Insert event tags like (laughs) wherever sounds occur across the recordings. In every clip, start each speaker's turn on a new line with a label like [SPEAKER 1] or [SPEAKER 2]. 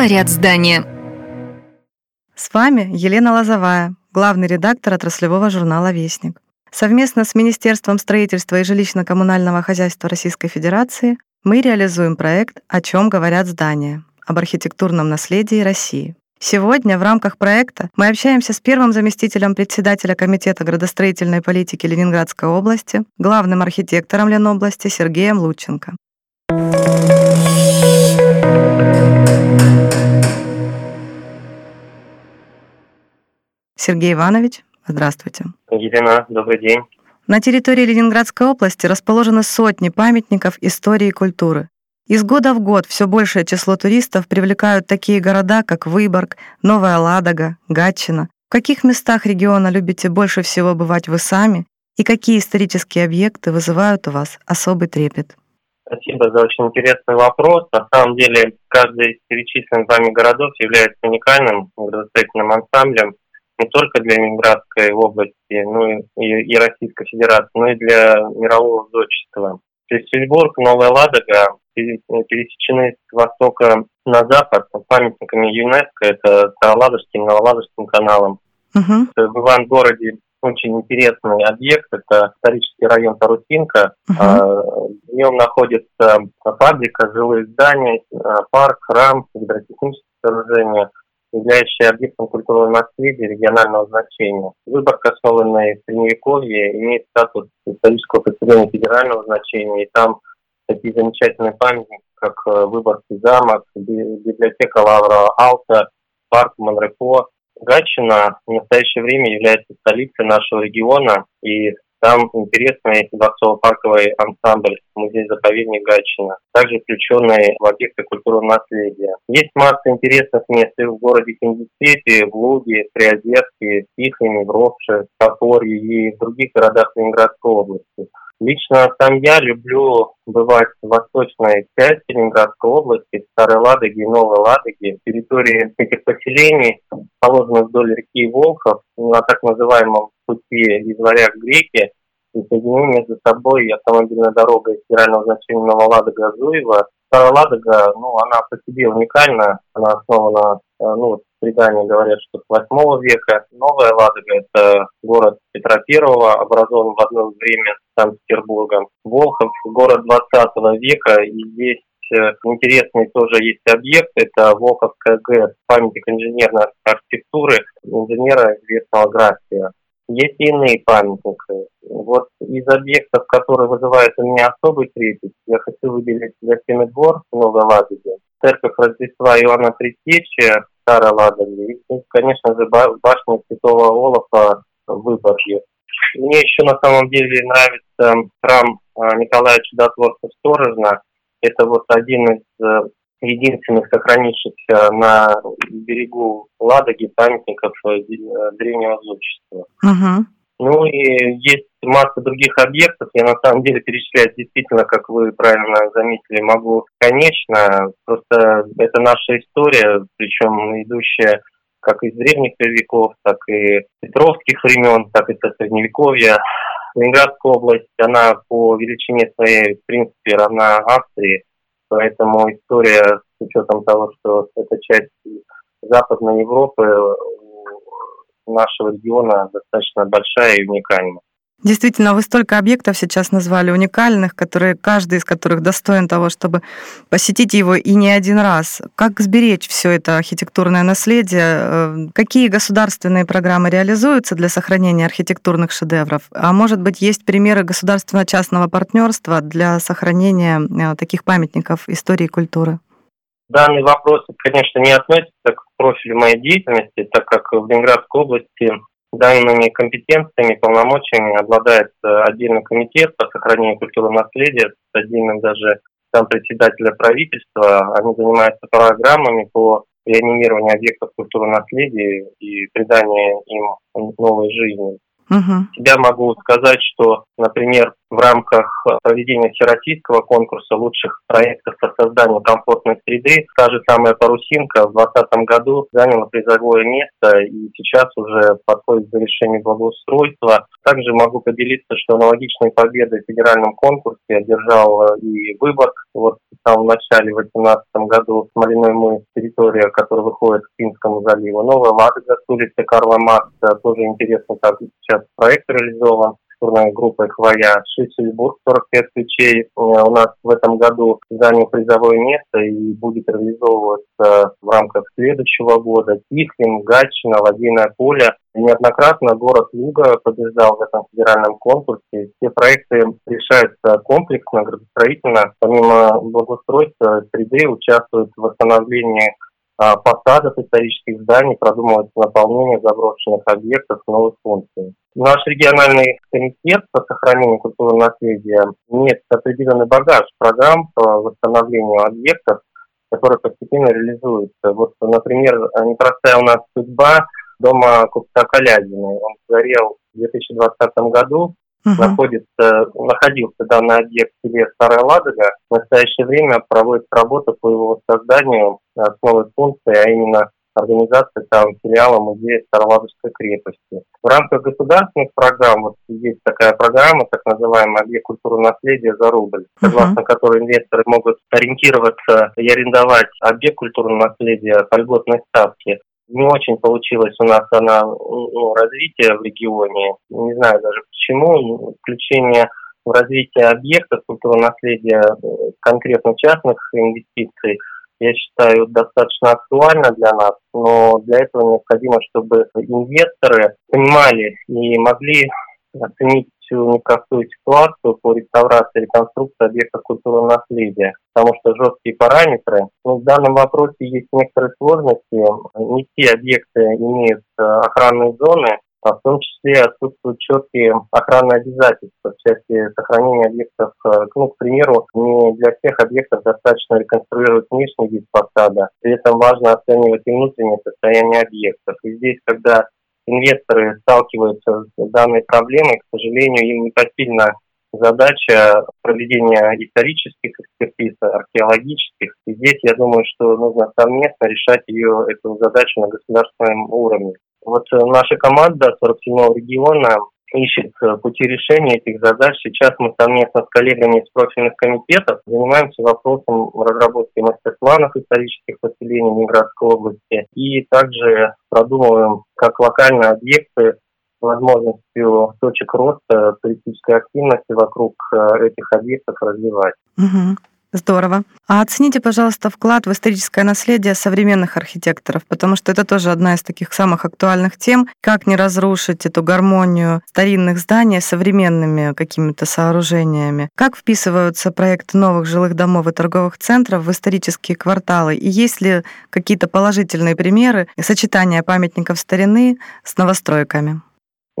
[SPEAKER 1] говорят здания?
[SPEAKER 2] С вами Елена Лозовая, главный редактор отраслевого журнала «Вестник». Совместно с Министерством строительства и жилищно-коммунального хозяйства Российской Федерации мы реализуем проект «О чем говорят здания» об архитектурном наследии России. Сегодня в рамках проекта мы общаемся с первым заместителем председателя Комитета градостроительной политики Ленинградской области, главным архитектором Ленобласти Сергеем Лученко. Сергей Иванович, здравствуйте.
[SPEAKER 3] Елена, добрый день.
[SPEAKER 2] На территории Ленинградской области расположены сотни памятников истории и культуры. Из года в год все большее число туристов привлекают такие города, как Выборг, Новая Ладога, Гатчина. В каких местах региона любите больше всего бывать вы сами и какие исторические объекты вызывают у вас особый трепет?
[SPEAKER 3] Спасибо за очень интересный вопрос. На самом деле, каждый из перечисленных вами городов является уникальным градостроительным ансамблем не только для Ленинградской области, ну и, и Российской Федерации, но и для мирового зодчества. Петербург, Новая Ладога пересечены с востока на запад памятниками ЮНЕСКО, это Староладожским, Новоладожским каналом. Uh-huh. В Иван-городе очень интересный объект, это исторический район Тарусинка. Uh-huh. В нем находится фабрика, жилые здания, парк, храм, гидротехнические сооружения являющие объектом культурного наследия регионального значения. Выборг, основанный в Средневековье, имеет статус исторического поселения федерального значения, и там такие замечательные памятники, как э, Выборгский замок, библиотека Лавра Алта, парк Монрепо. Гатчина в настоящее время является столицей нашего региона, и там интересный дворцово-парковый ансамбль музей-заповедник Гатчина, также включенный в объекты культурного наследия. Есть масса интересных мест и в городе Кингисеппе, в Луге, Приозерске, Тихоне, в Ровше, Топорье и в других городах Ленинградской области. Лично сам я люблю бывать в восточной части Ленинградской области, Старой Ладоги Новой Ладоги. Территории этих поселений положены вдоль реки Волхов на так называемом пути из Варяг к Греке и соединены между собой автомобильная дорога из федерального значения Новоладога-Зуева. Старая Ладога, ну, она по себе уникальна, она основана, э, ну, предания говорят, что с 8 века. Новая Ладога – это город Петра Первого, образован в одно время с Санкт-Петербургом. Волхов – город 20 века, и есть э, интересный тоже есть объект, это Волховская ГЭС, памятник инженерной архитектуры, инженера известного графия. Есть и иные памятники. Вот из объектов, которые вызывают у меня особый трепет, я хочу выделить Гостиный двор в Новой Ладоге, церковь Рождества Иоанна Предтечи Старой Ладоге и, конечно же, башня Святого Олафа в Выборге. Мне еще на самом деле нравится храм а, Николая Чудотворца Сторожна. Это вот один из э, единственных сохранившихся на берегу Ладоги памятников э, древнего зодчества. Uh-huh. Ну и есть масса других объектов. Я на самом деле перечислять действительно, как вы правильно заметили, могу конечно. Просто это наша история, причем идущая как из древних веков, так и петровских времен, так и со средневековья. Ленинградская область, она по величине своей, в принципе, равна Австрии, поэтому история с учетом того, что это часть Западной Европы, нашего региона достаточно большая и уникальная.
[SPEAKER 2] Действительно, вы столько объектов сейчас назвали уникальных, которые каждый из которых достоин того, чтобы посетить его и не один раз. Как сберечь все это архитектурное наследие? Э, какие государственные программы реализуются для сохранения архитектурных шедевров? А может быть, есть примеры государственно-частного партнерства для сохранения э, таких памятников истории и культуры?
[SPEAKER 3] Данный вопрос, конечно, не относится к профилю моей деятельности, так как в Ленинградской области данными компетенциями, полномочиями обладает э, отдельный комитет по сохранению культурного наследия с отдельным даже сам председателя правительства. Они занимаются программами по реанимированию объектов культурного наследия и приданию им новой жизни. Угу. Себя могу сказать, что, например, в рамках проведения всероссийского конкурса лучших проектов по созданию комфортной среды, та же самая «Парусинка» в 2020 году заняла призовое место и сейчас уже подходит к завершению благоустройства. Также могу поделиться, что аналогичные победы в федеральном конкурсе одержал и выбор. Вот в самом начале, в 2018 году, Смоляной мыс, территория, которая выходит к Финскому заливу. Новая Ладога с улицы Карла Маркса, тоже интересно, как сейчас проект реализован архитектурной группой «Хвоя». Шлиссельбург 45 ключей э, у нас в этом году занял призовое место и будет реализовываться в рамках следующего года. Тихвин, Гатчина, Ладейное поле. Неоднократно город Луга побеждал в этом федеральном конкурсе. Все проекты решаются комплексно, градостроительно. Помимо благоустройства среды участвуют в восстановлении а, фасадов исторических зданий, продумывается наполнение заброшенных объектов новых функций. Наш региональный комитет по сохранению культурного наследия имеет определенный багаж программ по восстановлению объектов, которые постепенно реализуются. Вот, например, непростая у нас судьба дома купца Калязина. Он сгорел в 2020 году, Угу. Находится, находился данный объект в селе Старая Ладога. В настоящее время проводится работа по его созданию с новой функцией, а именно организации там филиала музея Староладожской крепости. В рамках государственных программ, вот есть такая программа, так называемая объект культурного наследия за рубль, согласно uh-huh. которой инвесторы могут ориентироваться и арендовать объект культурного наследия по льготной ставке не очень получилось у нас она ну, развитие в регионе. Не знаю даже почему. Включение в развитие объектов культурного наследия конкретно частных инвестиций, я считаю, достаточно актуально для нас, но для этого необходимо, чтобы инвесторы понимали и могли оценить всю непростую ситуацию по реставрации и реконструкции объектов культурного наследия, потому что жесткие параметры. Но в данном вопросе есть некоторые сложности. Не все объекты имеют э, охранные зоны, а в том числе отсутствуют четкие охранные обязательства в части сохранения объектов. Э, ну, к примеру, не для всех объектов достаточно реконструировать внешний вид фасада, при этом важно оценивать и внутреннее состояние объектов. И здесь, когда инвесторы сталкиваются с данной проблемой, к сожалению, им непосильна задача проведения исторических экспертиз, археологических. И здесь я думаю, что нужно совместно решать ее, эту задачу на государственном уровне. Вот э, наша команда 47-го региона ищет э, пути решения этих задач. Сейчас мы совместно с коллегами из профильных комитетов занимаемся вопросом разработки мастер-планов исторических поселений Миградской области и также продумываем, как локальные объекты с возможностью точек роста туристической активности вокруг э, этих объектов развивать.
[SPEAKER 2] Угу. Здорово. А оцените, пожалуйста, вклад в историческое наследие современных архитекторов, потому что это тоже одна из таких самых актуальных тем, как не разрушить эту гармонию старинных зданий современными какими-то сооружениями. Как вписываются проекты новых жилых домов и торговых центров в исторические кварталы? И есть ли какие-то положительные примеры сочетания памятников старины с новостройками?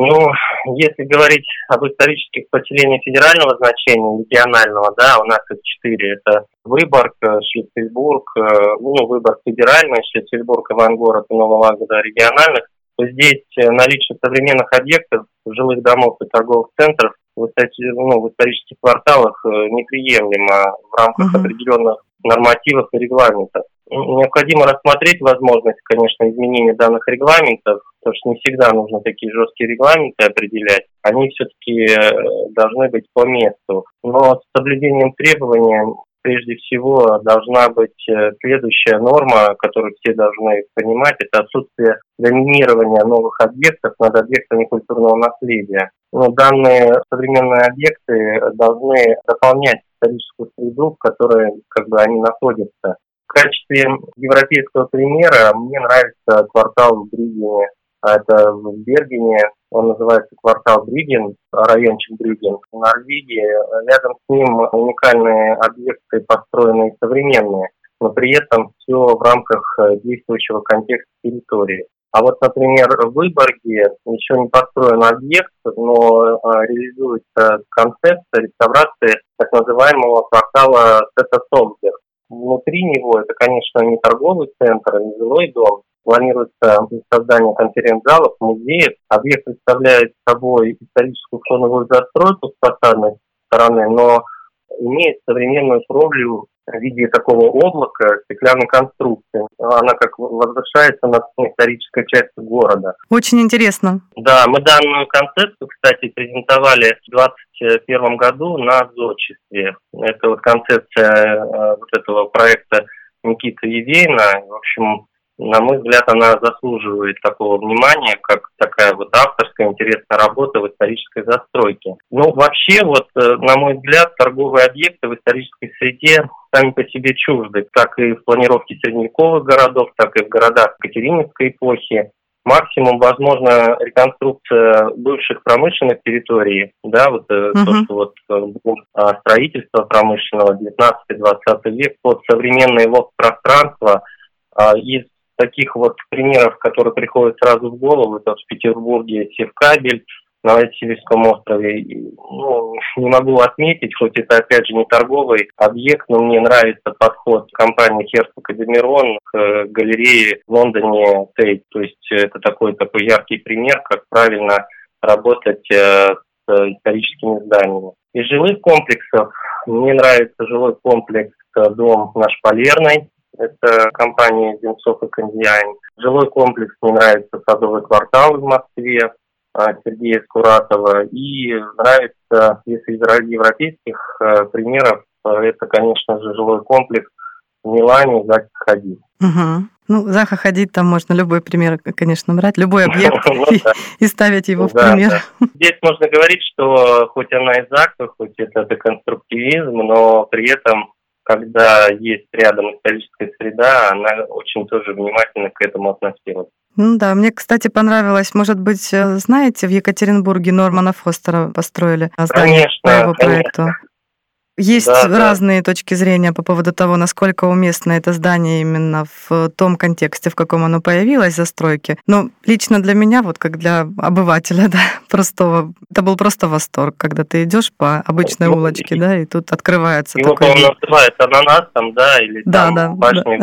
[SPEAKER 3] Ну, если говорить об исторических поселениях федерального значения, регионального, да, у нас их четыре. Это Выборг, Шлиссельбург, э, ну, Выборг федеральный, Шлиссельбург, Ивангород и Новолагода региональных. Здесь э, наличие современных объектов, жилых домов и торговых центров в, ну, в исторических кварталах э, неприемлемо в рамках uh-huh. определенных нормативов и регламентов. Необходимо рассмотреть возможность, конечно, изменения данных регламентов, потому что не всегда нужно такие жесткие регламенты определять. Они все-таки э, должны быть по месту. Но с соблюдением требований прежде всего должна быть э, следующая норма, которую все должны понимать, это отсутствие доминирования новых объектов над объектами культурного наследия. Но данные современные объекты должны дополнять историческую среду, в которой как бы, они находятся. В качестве европейского примера мне нравится квартал в Бригене. А это в Бергене, он называется квартал Бриген, райончик Бриген. В Норвегии рядом с ним уникальные объекты, построенные современные, но при этом все в рамках действующего контекста территории. А вот, например, в Выборге еще не построен объект, но а, реализуется концепция реставрации так называемого квартала Сета Солберг. Внутри него. Это, конечно, не торговый центр, не жилой дом. Планируется создание конференц-залов, музеев. Объект представляет собой историческую фоновую застройку с фасадной стороны, но имеет современную кровлю в виде такого облака стеклянной конструкции. Она как возвращается на исторической части города.
[SPEAKER 2] Очень интересно.
[SPEAKER 3] Да, мы данную концепцию, кстати, презентовали в 2021 году на зодчестве. Это вот концепция э, вот этого проекта Никиты Евейна. В общем, на мой взгляд, она заслуживает такого внимания, как такая вот авторская интересная работа в исторической застройке. Ну, вообще, вот, э, на мой взгляд, торговые объекты в исторической среде сами по себе чужды, как и в планировке средневековых городов, так и в городах Екатерининской эпохи. Максимум, возможно, реконструкция бывших промышленных территорий, да, вот uh-huh. то, что вот э, строительство промышленного 19-20 век под современные лог пространства а, из таких вот примеров, которые приходят сразу в голову, это в Петербурге Севкабель, на Васильевском острове. Ну, не могу отметить, хоть это опять же не торговый объект, но мне нравится подход компании Херцог и Демирон к галерее в Лондоне Тейт. То есть это такой такой яркий пример, как правильно работать э, с историческими зданиями. Из жилых комплексов мне нравится жилой комплекс э, дом наш Полерный. Это компания Земцов и Кондиайн. Жилой комплекс мне нравится Садовый квартал в Москве. А, Сергея Скуратова. И нравится, если из европейских э, примеров, это, конечно же, жилой комплекс в Милане Заха Хадид.
[SPEAKER 2] Угу. Ну, Заха Хадид, там можно любой пример, конечно, брать, любой (laughs) объект ну и ставить его в пример.
[SPEAKER 3] Здесь можно говорить, что хоть она и Заха, хоть это деконструктивизм, но при этом когда есть рядом историческая среда, она очень тоже внимательно к этому относилась.
[SPEAKER 2] Ну да, мне, кстати, понравилось, может быть, э, знаете, в Екатеринбурге Нормана Фостера построили здание конечно, по его проекту. Есть да, разные да. точки зрения по поводу того, насколько уместно это здание именно в том контексте, в каком оно появилось, застройки. Но лично для меня, вот как для обывателя, (laughs) да, простого, это был просто восторг, когда ты идешь по обычной ну, улочке, и, да, и тут открывается
[SPEAKER 3] его,
[SPEAKER 2] такой...
[SPEAKER 3] Его, называется ананасом, да, или да, там да, башня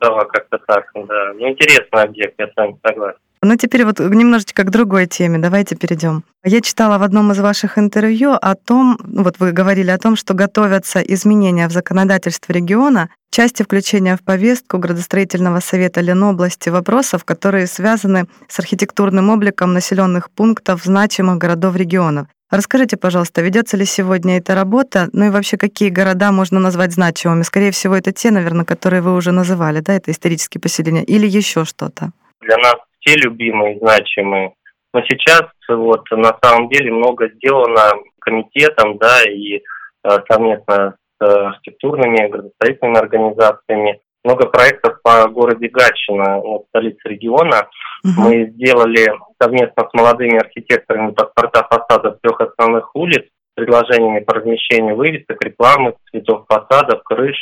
[SPEAKER 3] да. как-то так, да. Ну, интересный объект, я с вами согласен.
[SPEAKER 2] Ну, теперь вот немножечко к другой теме. Давайте перейдем. Я читала в одном из ваших интервью о том, ну, вот вы говорили о том, что готовятся изменения в законодательстве региона, части включения в повестку градостроительного совета Ленобласти вопросов, которые связаны с архитектурным обликом населенных пунктов значимых городов регионов. Расскажите, пожалуйста, ведется ли сегодня эта работа? Ну и вообще, какие города можно назвать значимыми? Скорее всего, это те, наверное, которые вы уже называли, да, это исторические поселения, или еще что-то?
[SPEAKER 3] Для нас те любимые, значимые. Но сейчас вот на самом деле много сделано комитетом, да, и э, совместно с архитектурными градостроительными организациями. Много проектов по городе Гатчина, вот, столице региона. Uh-huh. Мы сделали совместно с молодыми архитекторами паспорта фасадов трех основных улиц с предложениями по размещению вывесок, рекламы, цветов фасадов, крыш,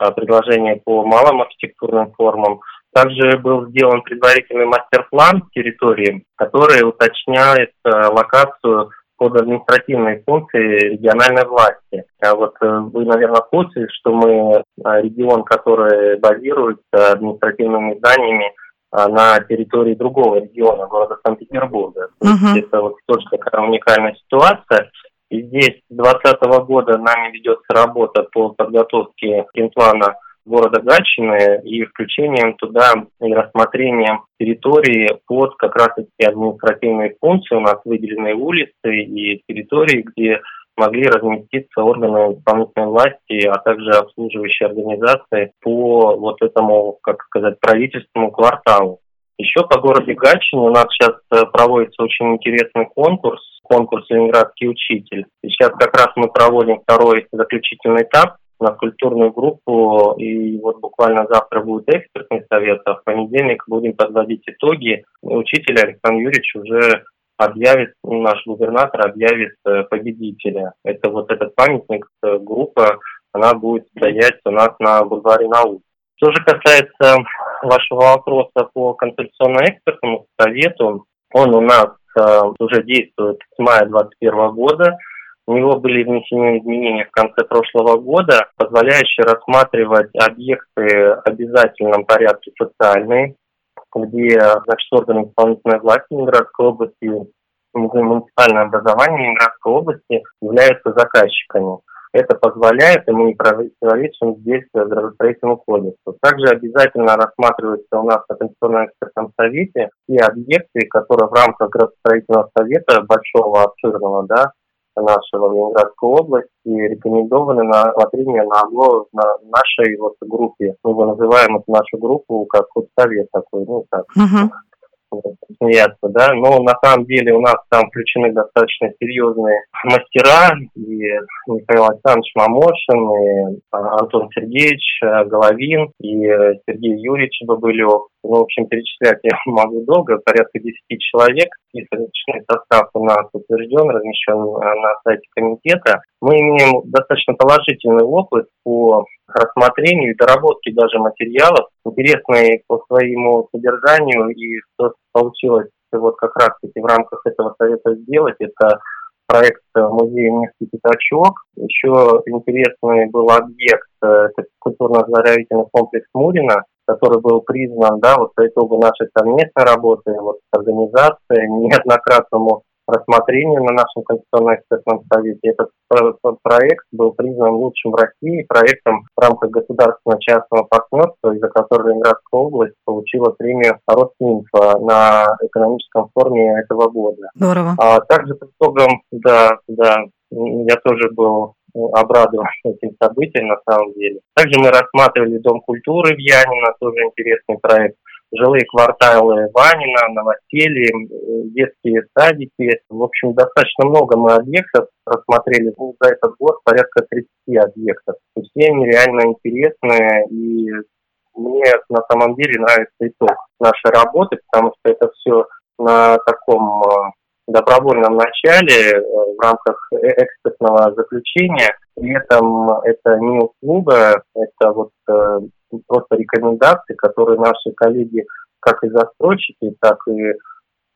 [SPEAKER 3] э, предложения по малым архитектурным формам. Также был сделан предварительный мастер-план территории, который уточняет э, локацию под административные функции региональной власти. А вот э, вы, наверное, в курсе, что мы э, регион, который базируется административными зданиями на территории другого региона, города Санкт-Петербурга. Uh-huh. Это вот тоже такая уникальная ситуация. И здесь с 2020 года нами ведется работа по подготовке генплана города Гатчины и включением туда и рассмотрением территории под как раз эти административные функции. У нас выделены улицы и территории, где могли разместиться органы исполнительной власти, а также обслуживающие организации по вот этому, как сказать, правительственному кварталу. Еще по городу Гатчине у нас сейчас э, проводится очень интересный конкурс, конкурс «Ленинградский учитель». И сейчас как раз мы проводим второй заключительный этап на культурную группу, и вот буквально завтра будет экспертный совет, а в понедельник будем подводить итоги. Учитель Александр Юрьевич уже объявит, наш губернатор объявит э, победителя. Это вот этот памятник, э, группа, она будет стоять у нас на бульваре наук. Что же касается вашего вопроса по конституционно-экспертному совету, он у нас э, уже действует с мая 2021 года. В него были внесены изменения в конце прошлого года, позволяющие рассматривать объекты в обязательном порядке социальные, где значит, органы исполнительной власти Ленинградской области муниципальное образование Ленинградской области являются заказчиками. Это позволяет, ему не противоречим здесь градостроительному кодексу. Также обязательно рассматриваются у нас на Конституционном экспертном совете все объекты, которые в рамках градостроительного совета большого, обширного, да, нашего Ленинградской области рекомендованы на рассмотрение на, на нашей вот группе. Мы его называем эту нашу группу как вот совет такой, ну так. Uh-huh смеяться, да, но на самом деле у нас там включены достаточно серьезные мастера, и Михаил Александрович Мамошин, и Антон Сергеевич э, Головин, и Сергей Юрьевич Бабылев. Ну, в общем, перечислять я (laughs) могу долго, порядка 10 человек. Списочный состав у нас утвержден, размещен э, на сайте комитета. Мы имеем достаточно положительный опыт по рассмотрению и доработке даже материалов, интересные по своему содержанию, и что получилось вот как раз-таки в рамках этого совета сделать, это проект музея Невский пятачок. Еще интересный был объект, э, это культурно-оздоровительный комплекс Мурина, который был признан, да, вот по итогу нашей совместной работы, вот организации, неоднократному рассмотрению на нашем Конституционном экспертном совете. Этот проект был признан лучшим в России проектом в рамках государственно-частного партнерства, из-за которого Ленинградская область получила премию Росинфо на экономическом форуме этого года.
[SPEAKER 2] Здорово.
[SPEAKER 3] А также по итогам, да, да, я тоже был обрадован этим событием на самом деле. Также мы рассматривали Дом культуры в Янино, тоже интересный проект жилые кварталы Ванина, Новоселье, детские садики. В общем, достаточно много мы объектов рассмотрели ну, за этот год, порядка 30 объектов. Все они реально интересные, и мне на самом деле нравится итог нашей работы, потому что это все на таком э, добровольном начале э, в рамках э, экспертного заключения. При этом это не услуга, это вот просто рекомендации, которые наши коллеги, как и застройщики, так и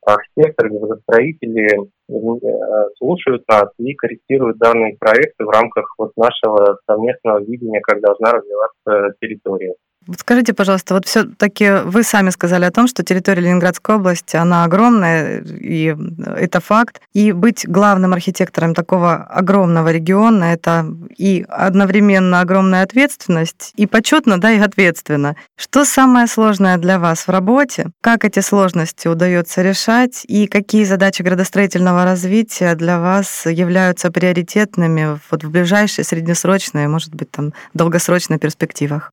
[SPEAKER 3] архитекторы, градостроители э, слушают нас и корректируют данные проекты в рамках вот нашего совместного видения, как должна развиваться территория.
[SPEAKER 2] Скажите, пожалуйста, вот все-таки вы сами сказали о том, что территория Ленинградской области, она огромная, и это факт. И быть главным архитектором такого огромного региона, это и одновременно огромная ответственность, и почетно, да, и ответственно. Что самое сложное для вас в работе? Как эти сложности удается решать? И какие задачи градостроительного развития для вас являются приоритетными вот в ближайшей, среднесрочной, может быть, там, долгосрочной перспективах?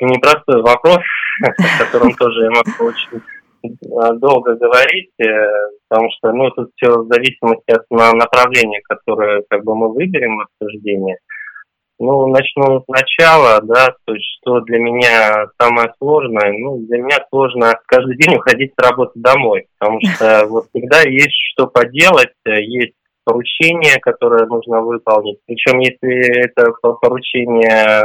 [SPEAKER 3] Непростой вопрос, (laughs) о котором тоже я могу очень э, долго говорить, э, потому что ну, тут все в зависимости от направления, которое как бы мы выберем в обсуждении. Ну, начну сначала, да, то есть что для меня самое сложное, ну, для меня сложно каждый день уходить с работы домой, потому (laughs) что вот всегда есть что поделать, э, есть поручение, которое нужно выполнить. Причем, если это поручение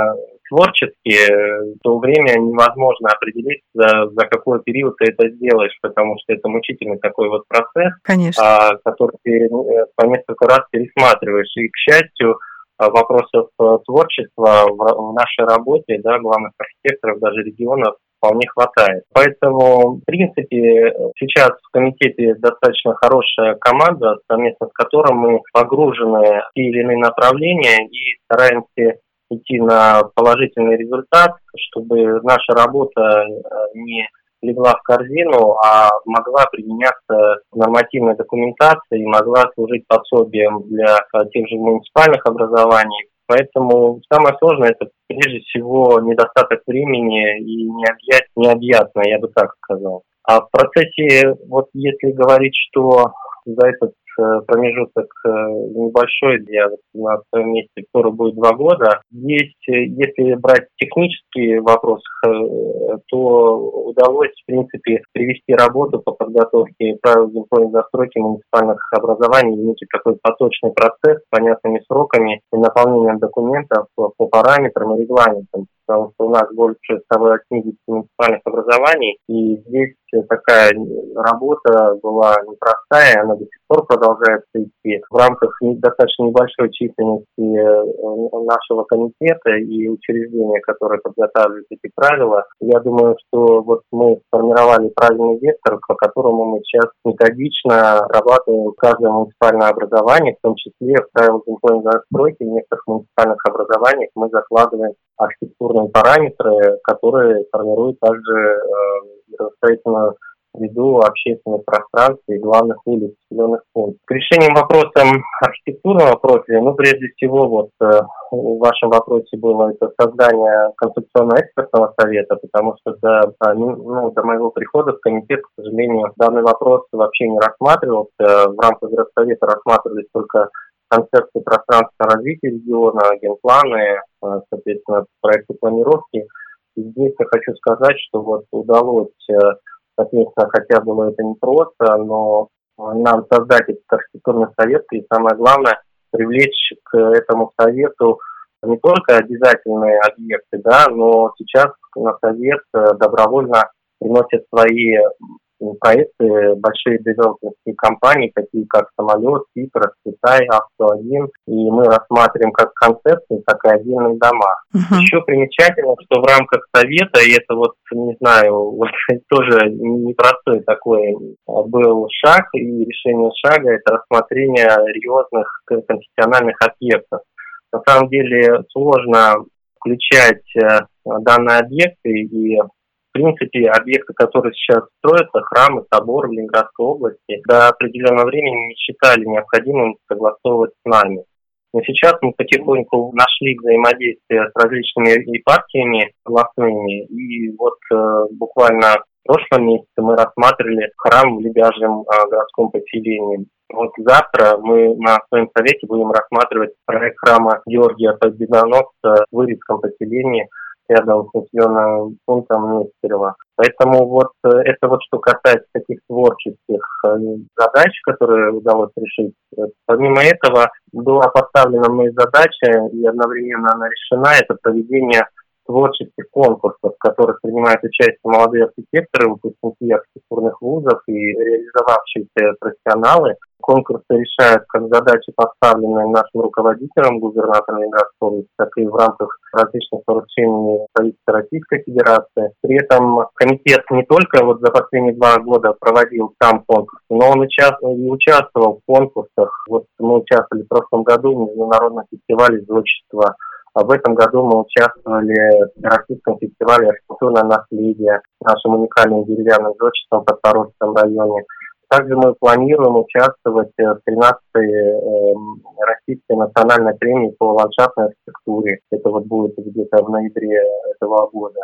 [SPEAKER 3] творческие, то время невозможно определить, за, за какой период ты это сделаешь, потому что это мучительный такой вот процесс,
[SPEAKER 2] Конечно.
[SPEAKER 3] А, который ты э, по несколько раз пересматриваешь. И, к счастью, вопросов э, творчества в, в нашей работе, да, главных архитекторов, даже регионов, вполне хватает. Поэтому, в принципе, сейчас в комитете достаточно хорошая команда, совместно с которой мы погружены в те или иные направления и стараемся идти на положительный результат, чтобы наша работа э, не легла в корзину, а могла применяться в нормативной документации и могла служить пособием для э, тех же муниципальных образований. Поэтому самое сложное это прежде всего недостаток времени и необъят, необъятно, я бы так сказал. А в процессе, вот если говорить, что за этот промежуток э, небольшой, я вот на своем месте скоро будет два года. Есть, э, если брать технические вопросы, то удалось, в принципе, привести работу по подготовке правил генплана застройки муниципальных образований, некий такой поточный процесс с понятными сроками и наполнением документов по параметрам и регламентам потому что у нас больше 180 муниципальных образований, и здесь такая работа была непростая, она до сих пор продолжается идти. В рамках достаточно небольшой численности э, нашего комитета и учреждения, которые подготавливают эти правила, я думаю, что вот мы сформировали правильный вектор, по которому мы сейчас методично работаем в каждом муниципальном образовании, в том числе в правилах застройки, в некоторых муниципальных образованиях мы закладываем архитектурные параметры, которые формируют также э, градостроительную среду общественных пространств и главных улиц зеленых пунктов. К решениям вопросам архитектурного профиля, ну, прежде всего, вот э, в вашем вопросе было это создание концепционно-экспертного совета, потому что до, а, ну, ну, до моего прихода в комитет, к сожалению, данный вопрос вообще не рассматривался. В рамках городсовета рассматривались только концепции пространственного развития региона, генпланы, э, соответственно, проекты планировки. И здесь я хочу сказать, что вот удалось, э, соответственно, хотя было это не просто, но нам создать этот архитектурный совет и самое главное привлечь к этому совету не только обязательные объекты, да, но сейчас на совет э, добровольно приносят свои проекты большие девелоперские компании, такие как «Самолет», «Питер», «Китай», «Авто-1». И мы рассматриваем как концепции, так и отдельные дома. Uh-huh. Еще примечательно, что в рамках Совета, и это вот, не знаю, вот (laughs) тоже непростой такой был шаг, и решение шага – это рассмотрение религиозных конфессиональных объектов. На самом деле сложно включать э, данные объекты и в принципе, объекты, которые сейчас строятся, храмы, соборы в Ленинградской области, до определенного времени не считали необходимым согласовывать с нами. Но сейчас мы потихоньку нашли взаимодействие с различными епархиями областными, и вот э, буквально в прошлом месяце мы рассматривали храм в Лебяжьем э, городском поселении. Вот завтра мы на своем совете будем рассматривать проект храма Георгия Победоносца в Вырицком поселении – рядом с населенным пунктом Нестерова. Поэтому вот э, это вот что касается таких творческих э, задач, которые удалось решить. Помимо этого была поставлена моя задача, и одновременно она решена, это проведение творческих конкурсов, в которых принимают участие молодые архитекторы, выпускники архитектурных вузов и реализовавшиеся профессионалы. Конкурсы решают как задачи, поставленные нашим руководителем, губернатором Ленинградской так и в рамках различных поручений правительства Российской Федерации. При этом комитет не только вот за последние два года проводил сам конкурс, но он участвовал, и участвовал в конкурсах. Вот мы участвовали в прошлом году в международном фестивале зодчества а в этом году мы участвовали в Российском фестивале архитектурное наследие нашим уникальным деревянным зодчеством в Подпорожском районе. Также мы планируем участвовать в 13-й э, Российской национальной премии по ландшафтной архитектуре. Это вот будет где-то в ноябре этого года.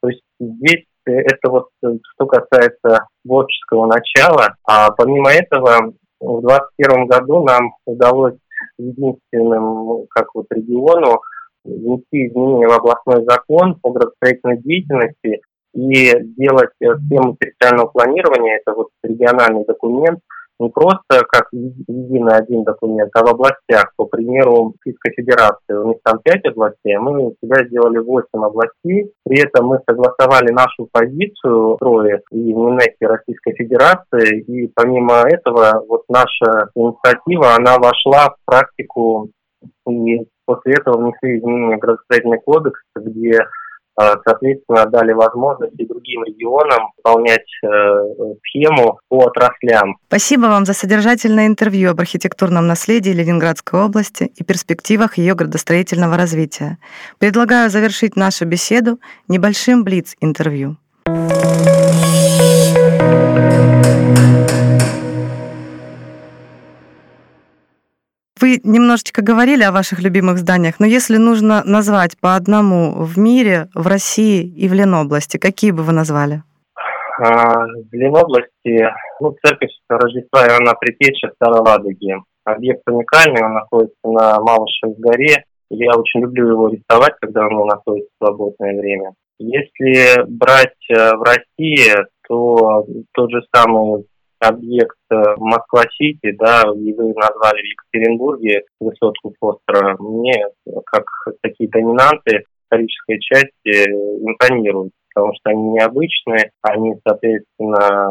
[SPEAKER 3] То есть здесь это вот что касается творческого начала. А помимо этого, в 2021 году нам удалось единственным, как вот региону, внести изменения в областной закон по градостроительной деятельности и делать схему территориального планирования, это вот региональный документ, не просто как единый один документ, а в областях, по примеру Российской Федерации. У них там пять областей, а мы у себя сделали восемь областей. При этом мы согласовали нашу позицию трое и в Российской Федерации. И помимо этого, вот наша инициатива, она вошла в практику и после этого внесли изменения в градостроительный кодекс, где а, соответственно, дали возможность и другим регионам выполнять э, схему по отраслям.
[SPEAKER 2] Спасибо вам за содержательное интервью об архитектурном наследии Ленинградской области и перспективах ее градостроительного развития. Предлагаю завершить нашу беседу небольшим блиц-интервью. Вы немножечко говорили о ваших любимых зданиях, но если нужно назвать по одному в мире, в России и в Ленобласти, какие бы вы назвали?
[SPEAKER 3] А, в Ленобласти ну, церковь Рождества Иоанна Притеча в Старой Ладоге. Объект уникальный, он находится на Малышевой горе. Я очень люблю его рисовать, когда он находится в свободное время. Если брать э, в России, то тот же самый объект э, Москва-Сити, да, и вы назвали в Екатеринбурге высотку Фостера, мне как такие доминанты исторической части импонируют. потому что они необычные, они, соответственно,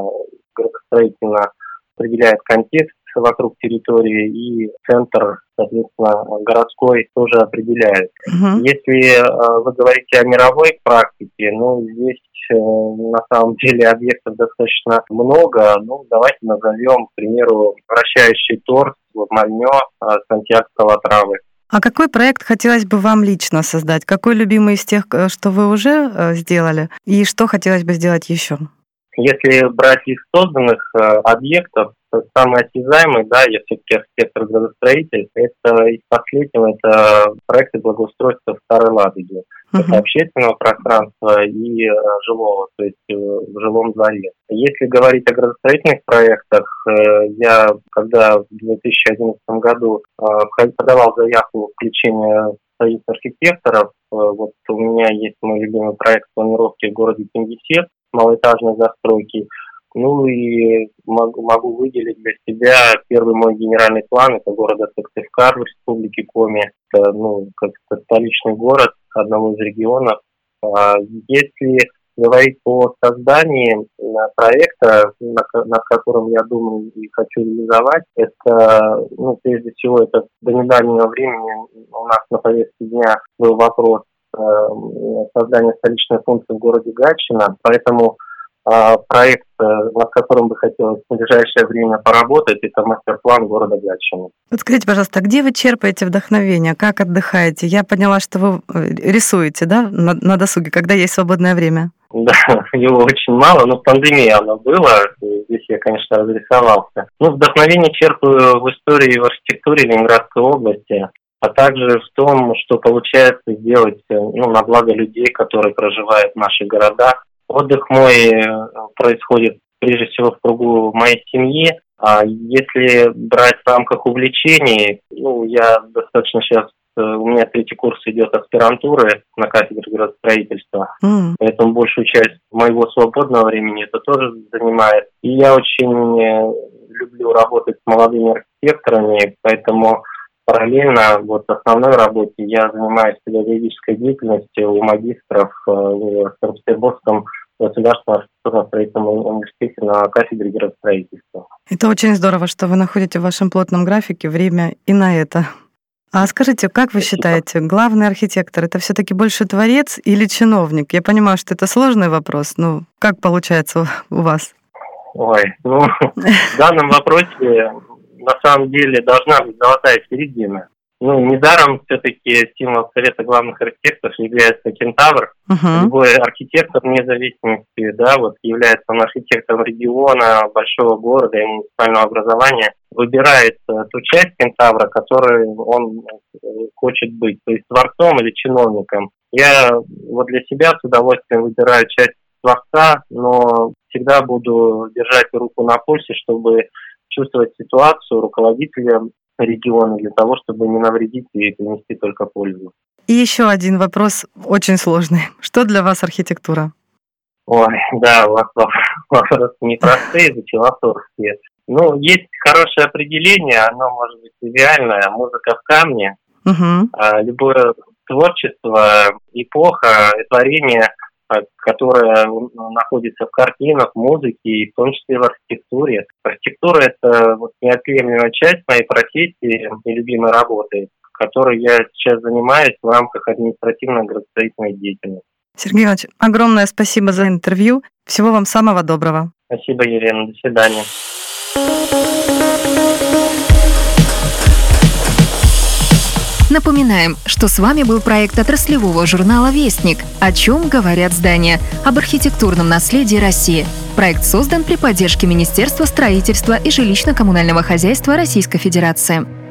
[SPEAKER 3] градостроительно определяют контекст вокруг территории, и центр, соответственно, городской тоже определяет. Угу. Если э, вы говорите о мировой практике, ну, здесь э, на самом деле объектов достаточно много. Ну, давайте назовем, к примеру, вращающий торс в Мальнё э, Сантьяго Калатравы.
[SPEAKER 2] А какой проект хотелось бы вам лично создать? Какой любимый из тех, что вы уже сделали? И что хотелось бы сделать еще?
[SPEAKER 3] Если брать из созданных объектов, самый осязаемый, да, я все-таки архитектор-градостроитель, это из последнего, это проекты благоустройства Старой Ладоге. Uh-huh. Это общественного пространства и э, жилого, то есть э, в жилом дворе. Если говорить о градостроительных проектах, э, я когда в 2011 году подавал заявку включения союз архитекторов, вот у меня есть мой любимый проект планировки в городе Кингисепп, малоэтажной застройки. Ну и могу, могу выделить для себя первый мой генеральный план. Это город Сыктывкар в республике Коми. Это, ну, как это столичный город одного из регионов. А если говорить о создании проекта, над которым я думаю и хочу реализовать, это, ну, прежде всего, это до недавнего времени у нас на повестке дня был вопрос э, создания столичной функции в городе Гатчина, поэтому проект, э, над которым бы хотелось в ближайшее время поработать, это мастер-план города Гатчины.
[SPEAKER 2] Вот скажите, пожалуйста, где вы черпаете вдохновение? Как отдыхаете? Я поняла, что вы э, рисуете, да, на, на досуге, когда есть свободное время?
[SPEAKER 3] Да, (laughs) его очень мало, но пандемия оно было, здесь я, конечно, разрисовался. Ну, вдохновение черпаю в истории и в архитектуре Ленинградской области, а также в том, что получается сделать э, ну, на благо людей, которые проживают в наших городах, Отдых мой э, происходит прежде всего в кругу моей семьи. А если брать в рамках увлечений, ну, я достаточно сейчас э, у меня третий курс идет аспирантуры на кафедре градостроительства, mm. поэтому большую часть моего свободного времени это тоже занимает. И я очень э, люблю работать с молодыми архитекторами, поэтому параллельно вот основной работе я занимаюсь педагогической деятельностью у магистров в Санкт-Петербургском государственном архитектурно-строительном университете на кафедре градостроительства.
[SPEAKER 2] Это очень здорово, что вы находите в вашем плотном графике время и на это. А скажите, как вы считаете, главный архитектор это все-таки больше творец или чиновник? Я понимаю, что это сложный вопрос, но как получается у вас?
[SPEAKER 3] Ой, ну, (laughs) в данном вопросе на самом деле должна быть золотая середина. Ну, недаром все-таки символ Совета главных архитекторов является кентавр. Uh-huh. Любой архитектор, вне зависимости, да, вот является он архитектором региона, большого города и муниципального образования, выбирает э, ту часть кентавра, которой он хочет быть, то есть творцом или чиновником. Я вот для себя с удовольствием выбираю часть творца, но всегда буду держать руку на пульсе, чтобы чувствовать ситуацию руководителя региона для того, чтобы не навредить и принести только пользу.
[SPEAKER 2] И еще один вопрос очень сложный. Что для вас архитектура?
[SPEAKER 3] Ой, да, у вас вопросы непростые, философские. Ну, есть хорошее определение, оно может быть идеальное. Музыка в камне. Угу. Любое творчество, эпоха, творение которая находится в картинах, музыке и в том числе в архитектуре. Архитектура – это вот неотъемлемая часть моей профессии и любимой работы, которой я сейчас занимаюсь в рамках административно-градостроительной деятельности.
[SPEAKER 2] Сергей Иванович, огромное спасибо за интервью. Всего вам самого доброго.
[SPEAKER 3] Спасибо, Елена. До свидания.
[SPEAKER 1] Напоминаем, что с вами был проект отраслевого журнала «Вестник. О чем говорят здания» об архитектурном наследии России. Проект создан при поддержке Министерства строительства и жилищно-коммунального хозяйства Российской Федерации.